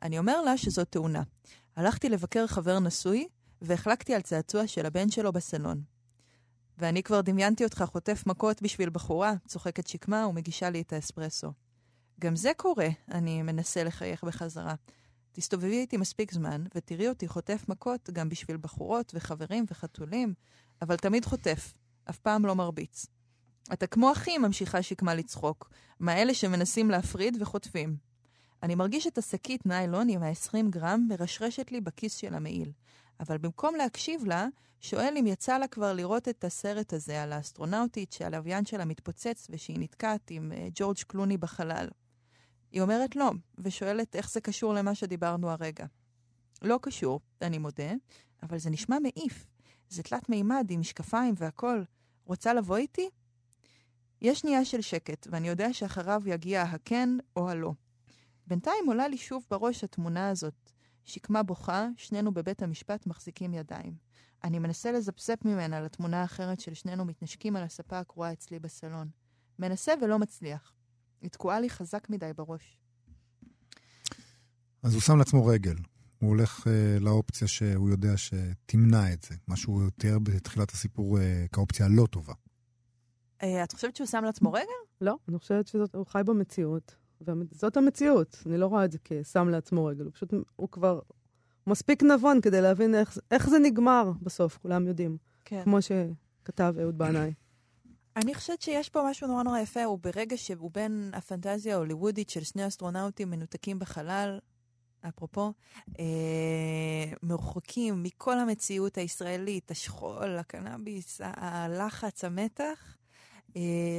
אני אומר לה שזאת תאונה. הלכתי לבקר חבר נשוי, והחלקתי על צעצוע של הבן שלו בסלון. ואני כבר דמיינתי אותך חוטף מכות בשביל בחורה, צוחקת שקמה ומגישה לי את האספרסו. גם זה קורה, אני מנסה לחייך בחזרה. תסתובבי איתי מספיק זמן, ותראי אותי חוטף מכות גם בשביל בחורות וחברים וחתולים, אבל תמיד חוטף, אף פעם לא מרביץ. אתה כמו אחי, ממשיכה שקמה לצחוק, מאלה שמנסים להפריד וחוטפים. אני מרגיש את השקית ניילון עם ה-20 גרם מרשרשת לי בכיס של המעיל, אבל במקום להקשיב לה, שואל אם יצא לה כבר לראות את הסרט הזה על האסטרונאוטית שהלוויין שלה מתפוצץ ושהיא נתקעת עם uh, ג'ורג' קלוני בחלל. היא אומרת לא, ושואלת איך זה קשור למה שדיברנו הרגע. לא קשור, אני מודה, אבל זה נשמע מעיף. זה תלת מימד עם משקפיים והכול. רוצה לבוא איתי? יש שנייה של שקט, ואני יודע שאחריו יגיע הכן או הלא. בינתיים עולה לי שוב בראש התמונה הזאת. שקמה בוכה, שנינו בבית המשפט מחזיקים ידיים. אני מנסה לזפזפ ממנה לתמונה האחרת של שנינו מתנשקים על הספה הקרועה אצלי בסלון. מנסה ולא מצליח. היא תקועה לי חזק מדי בראש. אז הוא שם לעצמו רגל. הוא הולך uh, לאופציה שהוא יודע שתמנע את זה, מה שהוא תיאר בתחילת הסיפור uh, כאופציה הלא טובה. אה, את חושבת שהוא שם לעצמו רגל? לא, אני חושבת שהוא חי במציאות, וזאת המציאות. אני לא רואה את זה כשם לעצמו רגל, הוא פשוט, הוא כבר מספיק נבון כדי להבין איך, איך זה נגמר בסוף, כולם יודעים. כן. כמו שכתב אהוד בנאי. אני חושבת שיש פה משהו נורא נורא יפה, הוא ברגע שהוא בין הפנטזיה ההוליוודית של שני אסטרונאוטים מנותקים בחלל, אפרופו, אה, מרוחקים מכל המציאות הישראלית, השכול, הקנאביס, הלחץ, המתח,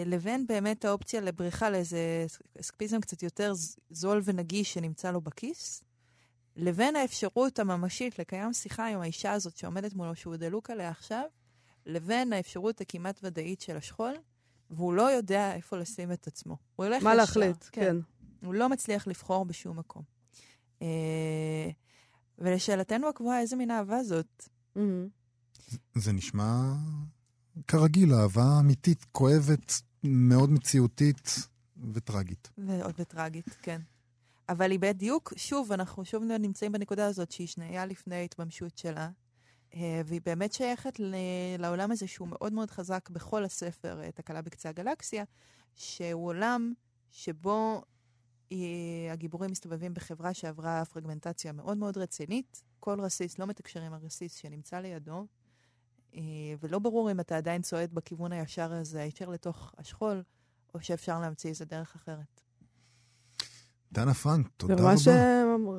לבין באמת האופציה לבריחה לאיזה אסקפיזם קצת יותר זול ונגיש שנמצא לו בכיס, לבין האפשרות הממשית לקיים שיחה עם האישה הזאת שעומדת מולו, שהוא דלוק עליה עכשיו, לבין האפשרות הכמעט ודאית של השכול, והוא לא יודע איפה לשים את עצמו. הוא הולך מה להחליט, כן. כן. הוא לא מצליח לבחור בשום מקום. אה, ולשאלתנו הקבועה, איזה מין אהבה זאת? Mm-hmm. זה נשמע כרגיל, אהבה אמיתית, כואבת, מאוד מציאותית וטרגית. ועוד וטרגית, כן. אבל היא בדיוק, שוב, אנחנו שוב נמצאים בנקודה הזאת שהיא שנייה לפני ההתממשות שלה, אה, והיא באמת שייכת לעולם הזה שהוא מאוד מאוד חזק בכל הספר, אה, תקלה בקצה הגלקסיה, שהוא עולם שבו הגיבורים מסתובבים בחברה שעברה פרגמנטציה מאוד מאוד רצינית. כל רסיס לא מתקשר עם הרסיס שנמצא לידו, אה, ולא ברור אם אתה עדיין צועד בכיוון הישר הזה, הישר לתוך השכול, או שאפשר להמציא איזה דרך אחרת. דנה פרנק, תודה רבה. ממש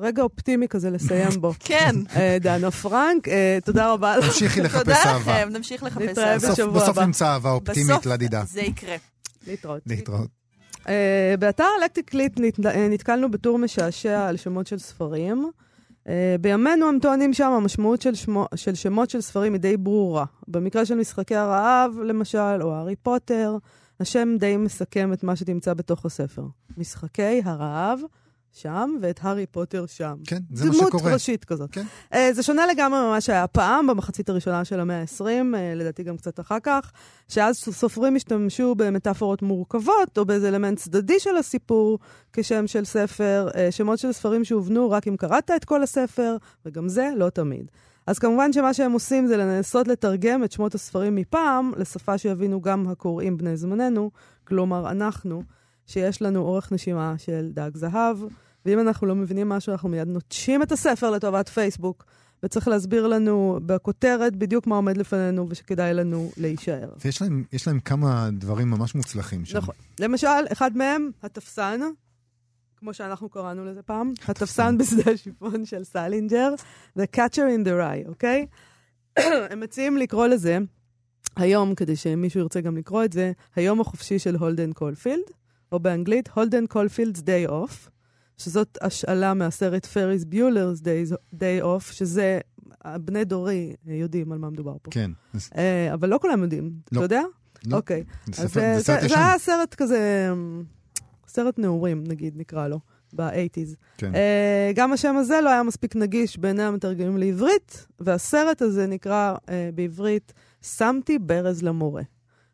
רגע אופטימי כזה לסיים בו. כן. אה, דנה פרנק, אה, תודה רבה לך. תמשיכי לחפש אהבה. תודה לכם, נמשיך לחפש אהבה. נתראה בשבוע הבא. בסוף נמצא אהבה אופטימית לדידה. בסוף זה יקרה. להתראות. להתראות. באתר אלקטיקליט נת, נתקלנו בטור משעשע על שמות של ספרים. Uh, בימינו הם טוענים שם המשמעות של, שמו, של שמות של ספרים היא די ברורה. במקרה של משחקי הרעב, למשל, או הארי פוטר, השם די מסכם את מה שתמצא בתוך הספר. משחקי הרעב שם, ואת הארי פוטר שם. כן, זה מה שקורה. דמות ראשית כזאת. כן. Uh, זה שונה לגמרי ממה שהיה פעם, במחצית הראשונה של המאה ה-20, uh, לדעתי גם קצת אחר כך, שאז סופרים השתמשו במטאפורות מורכבות, או באיזה אלמנט צדדי של הסיפור, כשם של ספר, uh, שמות של ספרים שהובנו רק אם קראת את כל הספר, וגם זה לא תמיד. אז כמובן שמה שהם עושים זה לנסות לתרגם את שמות הספרים מפעם לשפה שיבינו גם הקוראים בני זמננו, כלומר אנחנו. שיש לנו אורך נשימה של דג זהב, ואם אנחנו לא מבינים משהו, אנחנו מיד נוטשים את הספר לטובת פייסבוק, וצריך להסביר לנו בכותרת בדיוק מה עומד לפנינו ושכדאי לנו להישאר. ויש להם, להם כמה דברים ממש מוצלחים שם. נכון. למשל, אחד מהם, התפסן, כמו שאנחנו קראנו לזה פעם, התפסן בשדה השיפון של סלינג'ר, The Catcher in the Rye, אוקיי? הם מציעים לקרוא לזה, היום, כדי שמישהו ירצה גם לקרוא את זה, היום החופשי של הולדן קולפילד. או באנגלית Holden Caulfield's Day Off, שזאת השאלה מהסרט Ferris Bueller's Day Off, שזה, בני דורי יודעים על מה מדובר פה. כן. Uh, אבל לא כולם יודעים, לא. אתה יודע? לא. אוקיי. זה ספר, זה סרט ישן. זה היה סרט כזה, סרט נעורים, נגיד, נקרא לו. ב-80's. כן. Uh, גם השם הזה לא היה מספיק נגיש בעיני המתרגמים לעברית, והסרט הזה נקרא uh, בעברית "שמתי ברז למורה".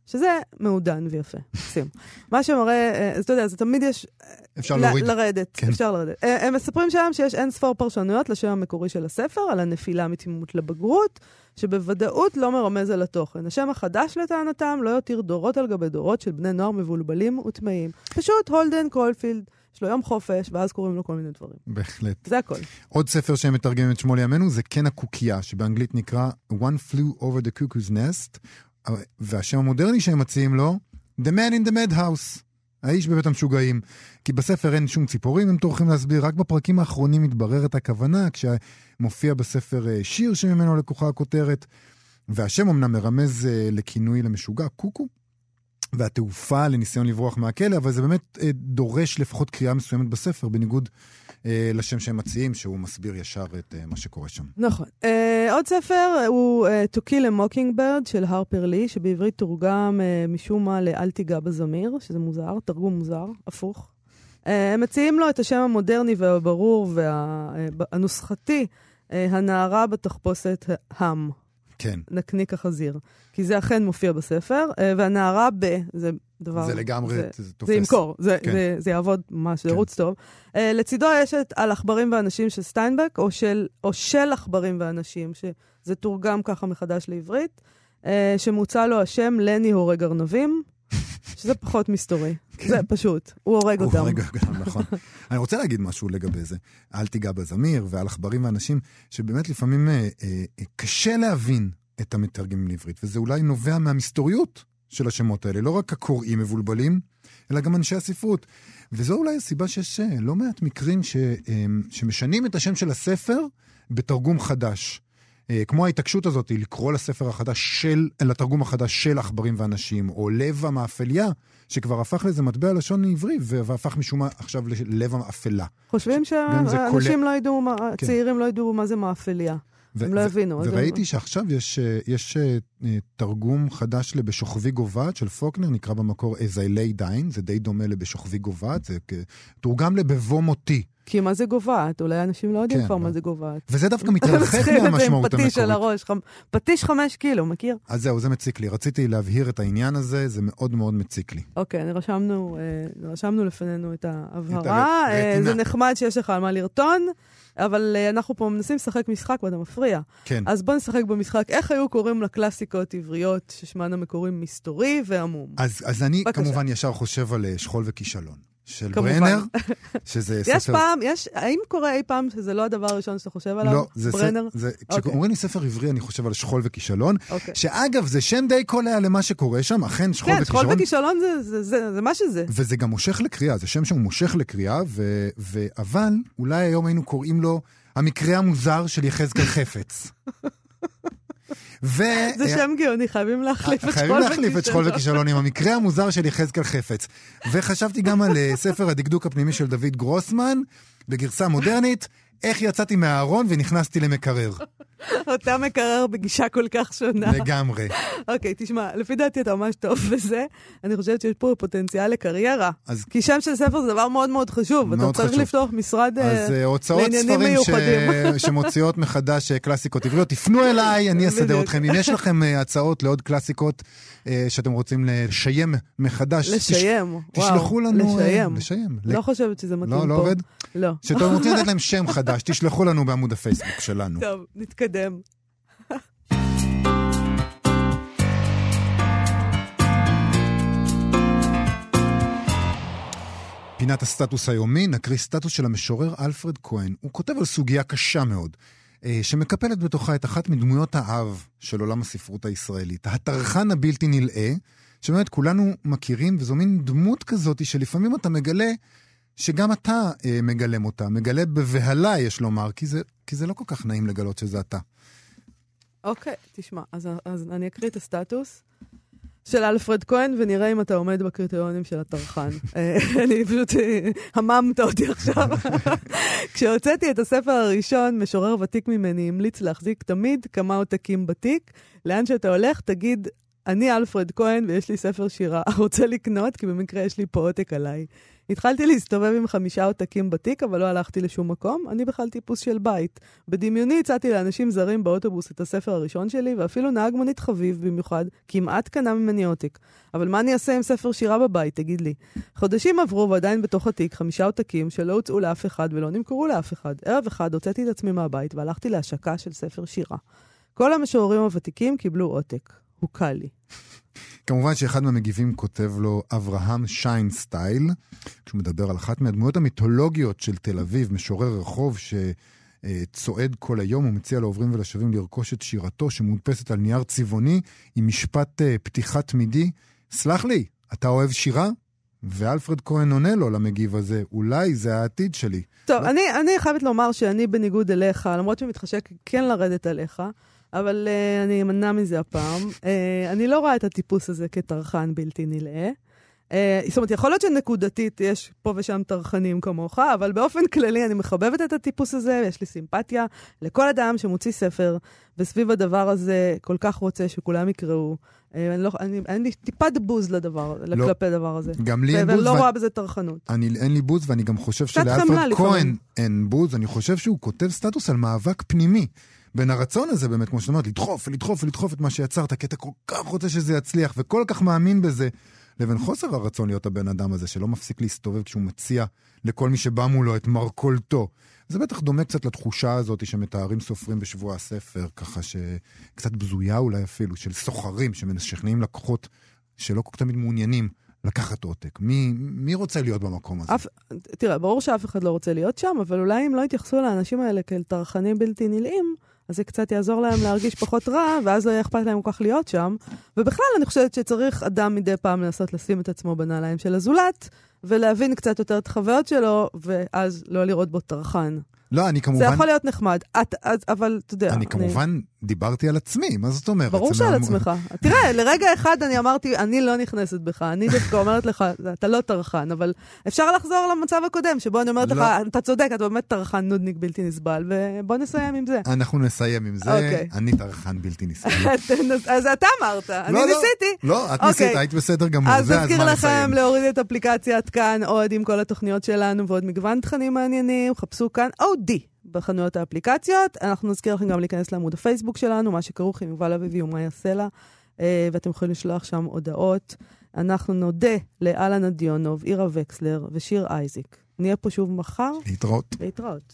שזה מעודן ויפה, מקסים. מה שמראה, אה, אז אתה יודע, זה תמיד יש... אפשר ל- להוריד. לרדת, כן. אפשר לרדת. אה, הם מספרים שם שיש אין ספור פרשנויות לשם המקורי של הספר, על הנפילה מתמימות לבגרות, שבוודאות לא מרמז על התוכן. השם החדש לטענתם לא יותיר דורות על גבי דורות של בני נוער מבולבלים וטמאים. פשוט הולדן קולפילד, יש לו יום חופש, ואז קוראים לו כל מיני דברים. בהחלט. זה הכל. עוד ספר שמתרגם את שמו לימינו זה קן הקוקייה, שבאנגלית נקרא One Flew Over the Cuckoo's Nest, והשם המודרני שהם מציעים לו, The Man in the Madhouse, האיש בבית המשוגעים. כי בספר אין שום ציפורים, הם טורחים להסביר, רק בפרקים האחרונים מתבררת הכוונה, כשמופיע בספר אה, שיר שממנו לקוחה הכותרת, והשם אמנם מרמז אה, לכינוי למשוגע, קוקו, והתעופה לניסיון לברוח מהכלא, אבל זה באמת אה, דורש לפחות קריאה מסוימת בספר, בניגוד לשם שהם מציעים, שהוא מסביר ישר את אה, מה שקורה שם. נכון. Uh, עוד ספר הוא uh, To Kill a Mockingbird של הרפר לי, שבעברית תורגם uh, משום מה ל"אל תיגע בזמיר", שזה מוזר, תרגום מוזר, הפוך. Uh, הם מציעים לו את השם המודרני והברור והנוסחתי, uh, הנערה בתחפושת האם. כן. נקניק החזיר. כי זה אכן מופיע בספר, אה, והנערה ב... זה דבר... זה לגמרי, זה, זה תופס. זה ימכור, זה, כן. זה, זה יעבוד ממש, זה כן. ירוץ טוב. אה, לצידו יש את על עכברים ואנשים של סטיינבק, או של, או של עכברים ואנשים, שזה תורגם ככה מחדש לעברית, אה, שמוצע לו השם לני הורג ארנבים, שזה פחות מסתורי. זה פשוט, הוא הורג הוא אותם. הורג גם, נכון. אני רוצה להגיד משהו לגבי זה. אל תיגע בזמיר ועל עכברים ואנשים, שבאמת לפעמים אה, אה, אה, קשה להבין את המתרגמים לעברית, וזה אולי נובע מהמסתוריות של השמות האלה. לא רק הקוראים מבולבלים, אלא גם אנשי הספרות. וזו אולי הסיבה שיש אה, לא מעט מקרים ש, אה, שמשנים את השם של הספר בתרגום חדש. אה, כמו ההתעקשות הזאת לקרוא לספר החדש של, לתרגום החדש של עכברים ואנשים, או לב המאפליה, שכבר הפך לאיזה מטבע לשון עברי, והפך משום מה עכשיו ללב האפלה. חושבים שאנשים כולל- לא ידעו, מה- כן. צעירים לא ידעו מה זה מאפליה. ו- הם לא ו- הבינו, וראיתי שעכשיו יש, אה, יש אה, תרגום חדש ל"בשוכבי גוועת" של פוקנר, נקרא במקור As I lay dying, זה די דומה ל"בשוכבי גוועת", זה תורגם ל"בבוא מותי", כי מה זה גוועת? אולי אנשים לא יודעים כן, כבר לא. מה זה גוועת. וזה דווקא מתרחק את מהמשמעות פטיש על המקורית. הראש, חמ- פטיש חמש קילו, מכיר? אז זהו, זה מציק לי. רציתי להבהיר את העניין הזה, זה מאוד מאוד מציק לי. אוקיי, רשמנו, אה, רשמנו לפנינו את את ההבהרה. אה, הרטינה. זה נחמד שיש לך על מה לרטון, אבל אה, אנחנו פה מנסים לשחק משחק ואתה מפריע. כן. אז בוא נשחק במשחק. איך היו קוראים לקלאסיקות עבריות ששמן המקורי מסתורי ועמום? אז, אז אני בבקשה. כמובן ישר חושב על אה, שכול וכישלון. של כמובן. ברנר, שזה ספר... יש פעם, יש, האם קורה אי פעם שזה לא הדבר הראשון שאתה חושב עליו? לא, זה ברנר? זה, אוקיי. כשאומרים לי ספר עברי, אני חושב על שכול וכישלון, אוקיי. שאגב, זה שם די קולע למה שקורה שם, אכן שכול כן, שכול וכישלון. וכישלון זה- זה- זה זה מה שזה. וזה גם מושך לקריאה, זה שם שהוא מושך לקריאה, ו, ו, אבל אולי היום היינו קוראים לו המקרה המוזר של יחזקאל חפץ. ו... זה שם גאוני, חייבים להחליף את שכול חייבים וכישלון. להחליף את שכול וכישלון עם המקרה המוזר של יחזקאל חפץ. וחשבתי גם על אה, ספר הדקדוק הפנימי של דוד גרוסמן, בגרסה מודרנית, איך יצאתי מהארון ונכנסתי למקרר. אותה מקרר בגישה כל כך שונה. לגמרי. אוקיי, תשמע, לפי דעתי אתה ממש טוב בזה. אני חושבת שיש פה פוטנציאל לקריירה. אז כי שם של ספר זה דבר מאוד מאוד חשוב. אתה מאוד צריך חשוב. לפתוח משרד אה, אז אה, הוצאות לעניינים ספרים ש... מיוחדים. שמוציאות מחדש אה, קלאסיקות עבריות, תפנו אליי, אני אסדר. אתכם. אם יש לכם הצעות לעוד קלאסיקות שאתם רוצים לשיים מחדש, תש- לשיים, וואו. תשלחו לנו... לשיים. לשיים. לא חושבת שזה מתאים פה. לא, לא עובד? לא. שאתם רוצים לתת להם שם חדש, תשלחו לנו בעמוד הפייסבוק שלנו. טוב, נתקדם. פינת הסטטוס היומי, נקריא סטטוס של המשורר אלפרד כהן. הוא כותב על סוגיה קשה מאוד, אה, שמקפלת בתוכה את אחת מדמויות האב של עולם הספרות הישראלית, הטרחן הבלתי נלאה, שבאמת כולנו מכירים, וזו מין דמות כזאת שלפעמים אתה מגלה שגם אתה אה, מגלם אותה, מגלה בבהלה, יש לומר, כי זה, כי זה לא כל כך נעים לגלות שזה אתה. אוקיי, תשמע, אז, אז אני אקריא את הסטטוס של אלפרד כהן, ונראה אם אתה עומד בקריטריונים של הטרחן. אה, אני פשוט, אה, הממת אותי עכשיו. כשהוצאתי את הספר הראשון, משורר ותיק ממני המליץ להחזיק תמיד כמה עותקים בתיק. לאן שאתה הולך, תגיד, אני אלפרד כהן ויש לי ספר שירה, רוצה לקנות? כי במקרה יש לי פה עותק עליי. התחלתי להסתובב עם חמישה עותקים בתיק, אבל לא הלכתי לשום מקום. אני בכלל טיפוס של בית. בדמיוני הצעתי לאנשים זרים באוטובוס את הספר הראשון שלי, ואפילו נהג מונית חביב במיוחד, כמעט קנה ממני עותק. אבל מה אני אעשה עם ספר שירה בבית, תגיד לי? חודשים עברו ועדיין בתוך התיק חמישה עותקים שלא הוצאו לאף אחד ולא נמכרו לאף אחד. ערב אחד הוצאתי את עצמי מהבית והלכתי להשקה של ספר שירה. כל המשוררים הוותיקים קיבלו עותק. הוקל לי. כמובן שאחד מהמגיבים כותב לו אברהם שיינסטייל, כשהוא מדבר על אחת מהדמויות המיתולוגיות של תל אביב, משורר רחוב שצועד כל היום ומציע לעוברים ולשבים לרכוש את שירתו שמודפסת על נייר צבעוני עם משפט אה, פתיחה תמידי. סלח לי, אתה אוהב שירה? ואלפרד כהן עונה לו למגיב הזה, אולי זה העתיד שלי. טוב, לא. אני, אני חייבת לומר שאני בניגוד אליך, למרות שמתחשק כן לרדת עליך, אבל uh, אני אמנע מזה הפעם. Uh, אני לא רואה את הטיפוס הזה כטרחן בלתי נלאה. Uh, זאת אומרת, יכול להיות שנקודתית יש פה ושם טרחנים כמוך, אבל באופן כללי אני מחבבת את הטיפוס הזה, ויש לי סימפתיה לכל אדם שמוציא ספר, וסביב הדבר הזה כל כך רוצה שכולם יקראו. Uh, אני לא, אני, אין לי טיפת בוז לדבר, לא. כלפי הדבר הזה. גם לי אין ואני בוז, לא ו- רואה בזה טרחנות. אני, אין לי בוז, ואני גם חושב שלאלפרד. כהן אין בוז, אני חושב שהוא כותב סטטוס על מאבק פנימי. בין הרצון הזה באמת, כמו שאת אומרת, לדחוף ולדחוף ולדחוף את מה שיצרת, כי אתה כל כך רוצה שזה יצליח וכל כך מאמין בזה, לבין חוסר הרצון להיות הבן אדם הזה, שלא מפסיק להסתובב כשהוא מציע לכל מי שבא מולו את מרכולתו. זה בטח דומה קצת לתחושה הזאת שמתארים סופרים בשבוע הספר, ככה שקצת בזויה אולי אפילו, של סוחרים שמשכנעים לקוחות שלא כל כך תמיד מעוניינים לקחת עותק. מי, מי רוצה להיות במקום הזה? אף, תראה, ברור שאף אחד לא רוצה להיות שם, אבל אולי אם לא יתייחסו לאנשים האלה כאל טרחנים בלתי נלאים, אז זה קצת יעזור להם להרגיש פחות רע, ואז לא יהיה אכפת להם כל כך להיות שם. ובכלל, אני חושבת שצריך אדם מדי פעם לנסות לשים את עצמו בנעליים של הזולת, ולהבין קצת יותר את החוויות שלו, ואז לא לראות בו טרחן. לא, אני כמובן... זה יכול להיות נחמד, את, את, אבל אתה יודע... אני כמובן דיברתי על עצמי, מה זאת אומרת? ברור שעל עצמך. תראה, לרגע אחד אני אמרתי, אני לא נכנסת בך, אני דווקא אומרת לך, אתה לא טרחן, אבל אפשר לחזור למצב הקודם, שבו אני אומרת לך, לא. אתה צודק, אתה באמת טרחן נודניק בלתי נסבל, ובוא נסיים עם זה. אנחנו נסיים עם זה, אוקיי. אני טרחן בלתי נסבל. אז אתה אמרת, אני לא, לא. ניסיתי. לא, את אוקיי. ניסית, היית בסדר גמור, אז זה נזכיר הזמן לכם לסיים. להוריד את אפליקציית כאן עוד עם כל התוכניות שלנו ועוד מגוון תכנים מעניינים, חפשו כאן אודי בחנויות האפליקציות. אנחנו נזכיר לכם גם להיכנס לעמוד הפייסבוק שלנו, מה שכרוך עם יובל אביבי ומאיה סלע, אה, ואתם יכולים לשלוח שם הודעות. אנחנו נודה לאלנה דיונוב, עירה וקסלר ושיר אייזיק. נהיה פה שוב מחר, להתראות. להתראות.